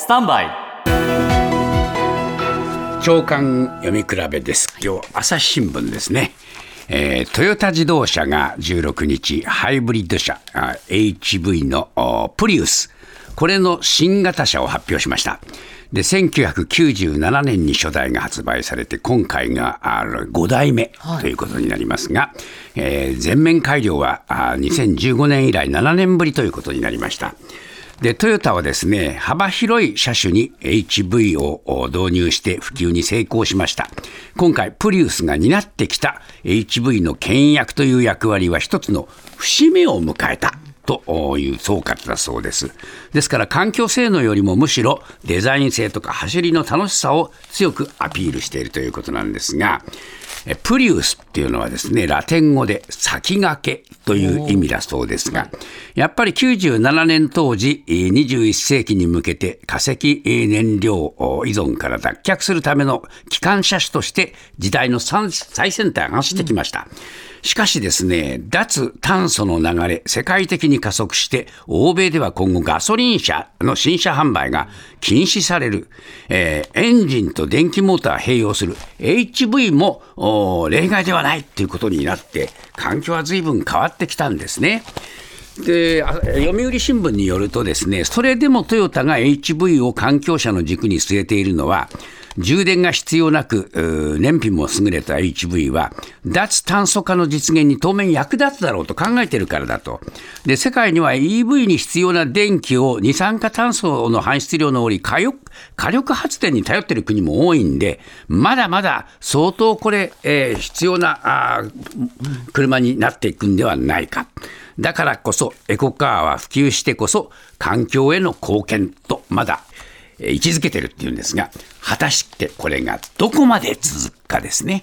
スタンバイ。長官読み比べです。今日朝日新聞ですね、えートヨタ自動車が16日ハイブリッド車あ HV のおプリウス。これの新型車を発表しました。で1997年に初代が発売されて今回があ5代目ということになりますが、えー全面改良はあ2015年以来7年ぶりということになりましたで、トヨタはですね、幅広い車種に HV を導入して普及に成功しました。今回、プリウスが担ってきた HV の牽引役という役割は一つの節目を迎えた。という総括だそうです。ですから環境性能よりもむしろデザイン性とか走りの楽しさを強くアピールしているということなんですが、プリウスっていうのはですね、ラテン語で先駆けという意味だそうですが、やっぱり97年当時、21世紀に向けて化石燃料依存から脱却するための機関車種として時代の最先端を走ってきました。しかしですね、脱炭素の流れ、世界的に加速して、欧米では今後ガソリン車の新車販売が禁止される、えーエンジンと電気モーター併用する HV も例外ではないということになって、環境は随分変わってきたんですね。で読売新聞によるとですねそれでもトヨタが HV を環境車の軸に据えているのは充電が必要なく燃費も優れた HV は脱炭素化の実現に当面役立つだろうと考えているからだとで世界には EV に必要な電気を二酸化炭素の排出量の多い火力火力発電に頼っている国も多いんでまだまだ相当これ、えー必要なあ車になっていくんではないか。だからこそエコカーは普及してこそ環境への貢献とまだ位置づけてるっていうんですが果たしてこれがどこまで続くかですね。